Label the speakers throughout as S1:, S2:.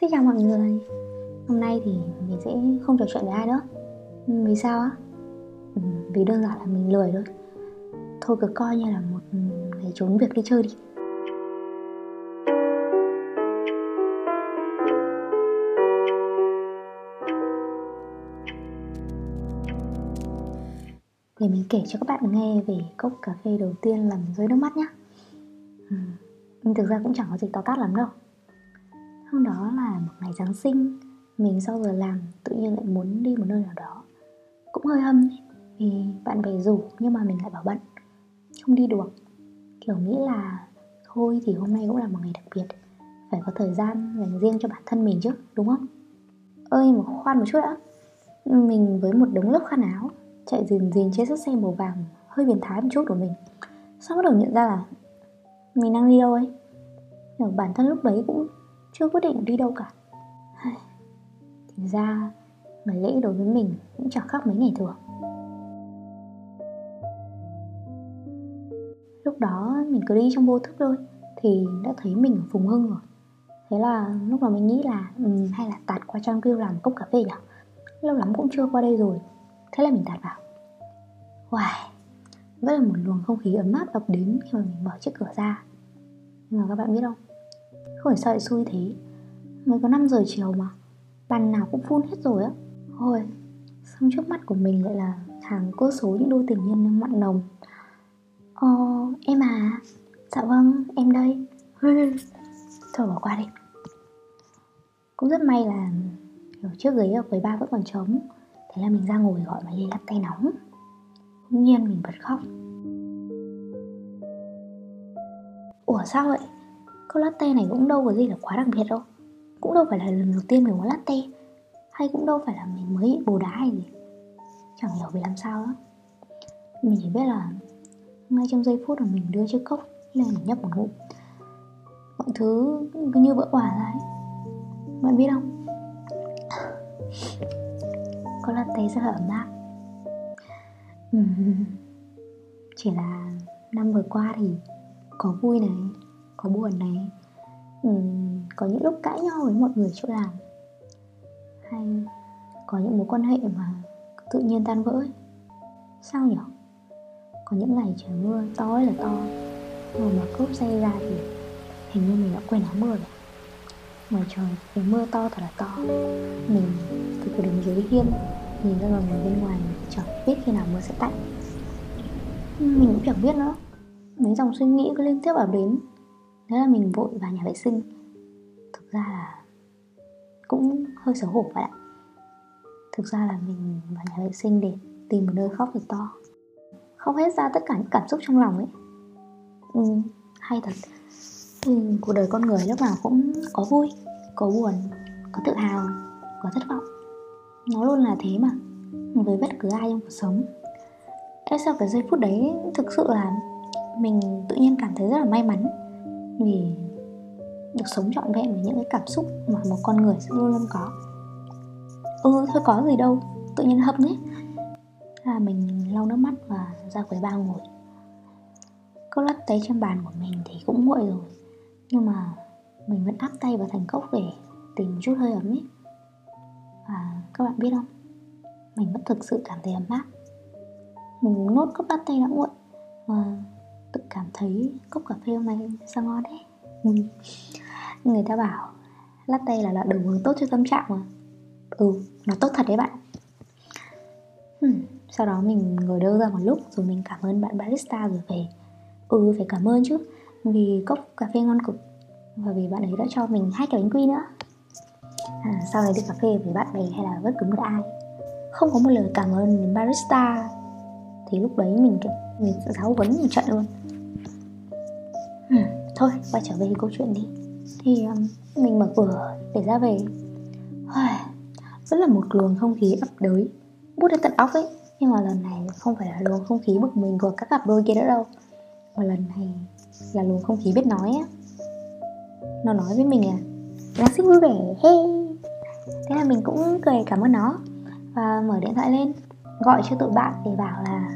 S1: Xin chào mọi người. Hôm nay thì mình sẽ không trò chuyện với ai nữa. Ừ, vì sao á? Ừ, vì đơn giản là mình lười thôi. Thôi cứ coi như là một ngày trốn việc đi chơi đi. Để mình kể cho các bạn nghe về cốc cà phê đầu tiên làm rơi nước mắt nhé ừ, Nhưng thực ra cũng chẳng có gì to tát lắm đâu. Hôm đó là một ngày Giáng sinh, Mình sau giờ làm tự nhiên lại muốn đi một nơi nào đó. Cũng hơi hâm Vì bạn bè rủ nhưng mà mình lại bảo bận, Không đi được. Kiểu nghĩ là Thôi thì hôm nay cũng là một ngày đặc biệt, Phải có thời gian dành riêng cho bản thân mình chứ, Đúng không? Ơi, mà khoan một chút đã. Mình với một đống lớp khăn áo, Chạy dìn dìn trên chiếc xe màu vàng, Hơi biến thái một chút của mình. Sau bắt đầu nhận ra là Mình đang đi đâu ấy. Bản thân lúc đấy cũng chưa quyết định đi đâu cả. Thì ra Ngày lễ đối với mình cũng chẳng khác mấy ngày thường. Lúc đó mình cứ đi trong vô thức thôi Thì đã thấy mình ở Phùng Hưng rồi. Thế là lúc mà mình nghĩ là um, Hay là tạt qua Trang Kêu làm cốc cà phê nhỉ? Lâu lắm cũng chưa qua đây rồi. Thế là mình tạt vào. Wow Vẫn là một luồng không khí ấm áp ập đến khi mà mình mở chiếc cửa ra. Nhưng mà các bạn biết không? Khỏi sợi sao lại xui thế. Mới có 5 giờ chiều mà. Bàn nào cũng phun hết rồi á. Thôi Xong trước mắt của mình lại là hàng cô số những đôi tình nhân mặn nồng? Ờ em à. Dạ vâng em đây. Thôi bỏ qua đi. Cũng rất may là Ở trước ghế ở quầy ba vẫn còn trống. Thế là mình ra ngồi gọi máy ly latte nóng. Bỗng nhiên mình bật khóc. Ủa, sao vậy? Cốc latte này cũng đâu có gì là quá đặc biệt đâu. Cũng đâu phải là lần đầu tiên mình uống latte. Hay cũng đâu phải là mình mới bị bồ đá hay gì. Chẳng hiểu vì làm sao đó Mình chỉ biết là Ngay trong giây phút mà mình đưa chiếc cốc lên mình nhấp một ngụm. Mọi thứ cứ như vỡ hòa ra ấy. Bạn biết không? Có latte rất là ấm áp. Chỉ là năm vừa qua thì có vui này có buồn này. Ừ, có những lúc cãi nhau với mọi người chỗ làm. Hay có những mối quan hệ mà tự nhiên tan vỡ ấy. sao nhỉ có những ngày trời mưa to là to mà mà cốc xe ra thì hình như mình đã quên áo mưa rồi. Ngoài trời thì mưa to thật là to. Mình từ từ đứng dưới hiên nhìn ra ngoài bên ngoài chẳng biết khi nào mưa sẽ tạnh. Mình cũng chẳng biết nữa. Mấy dòng suy nghĩ cứ liên tiếp ập đến. Thế là mình vội vào nhà vệ sinh. Thực ra là Cũng hơi xấu hổ vậy ạ. Thực ra là mình vào nhà vệ sinh để tìm một nơi khóc thật to. Khóc hết ra tất cả những cảm xúc trong lòng ấy. Ừ, Hay thật. Ừ, Cuộc đời con người lúc nào cũng có vui Có buồn Có tự hào Có thất vọng. Nó luôn là thế mà Với bất cứ ai trong cuộc sống. Thế sau cái giây phút đấy thực sự là mình tự nhiên cảm thấy rất là may mắn? Vì được sống trọn vẹn với những cái cảm xúc mà một con người sẽ luôn luôn có. Ừ thôi có gì đâu, tự nhiên hấp nhé là mình lau nước mắt và ra quầy ba ngồi. Cốc lắc tay trên bàn của mình thì cũng nguội rồi. Nhưng mà mình vẫn áp tay vào thành cốc để tìm chút hơi ấm ấy. Và các bạn biết không? Mình vẫn thực sự cảm thấy ấm áp. Mình uống nốt cốc latte đã nguội. Và tự cảm thấy cốc cà phê hôm nay sao ngon đấy ừ. người ta bảo latte là loại đồ uống tốt cho tâm trạng mà ừ nó tốt thật đấy bạn ừ. sau đó mình ngồi đâu ra một lúc rồi mình cảm ơn bạn barista rồi về ừ phải cảm ơn chứ vì cốc cà phê ngon cực và vì bạn ấy đã cho mình hai cái bánh quy nữa à, sau này đi cà phê với bạn bè hay là bất cứ một ai không có một lời cảm ơn đến barista thì lúc đấy mình kiểu mình sẽ giáo vấn một trận luôn. Ừ, thôi quay trở về câu chuyện đi. Thì um, mình mở cửa để ra về. Vẫn là một luồng không khí ập đới. Bút đến tận óc ấy nhưng mà lần này không phải là luồng không khí bực mình của các cặp đôi kia nữa đâu. Mà lần này là luồng không khí biết nói á. Nó nói với mình là giáng sinh vui vẻ hey. Thế là mình cũng cười cảm ơn nó và mở điện thoại lên gọi cho tụi bạn để bảo là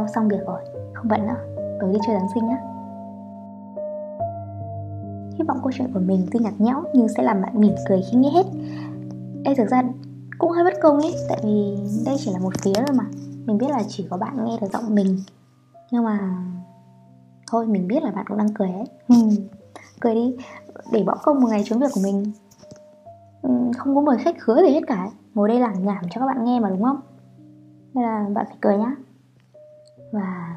S1: tao xong việc rồi không bận nữa tối đi chơi giáng sinh nhá. Hy vọng câu chuyện của mình tuy nhạt nhẽo nhưng sẽ làm bạn mỉm cười khi nghe hết. Ê thực ra cũng hơi bất công ấy Tại vì đây chỉ là một phía thôi mà. Mình biết là chỉ có bạn nghe được giọng mình Nhưng mà Thôi mình biết là bạn cũng đang cười ấy. Cười đi Để bỏ công một ngày trốn việc của mình. Không có mời khách khứa gì hết cả Ngồi đây làm nhảm cho các bạn nghe mà đúng không? Nên là bạn phải cười nhá và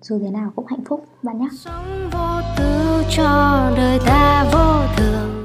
S1: dù thế nào cũng hạnh phúc, bạn nhé
S2: sống vô tư cho đời ta vô thường.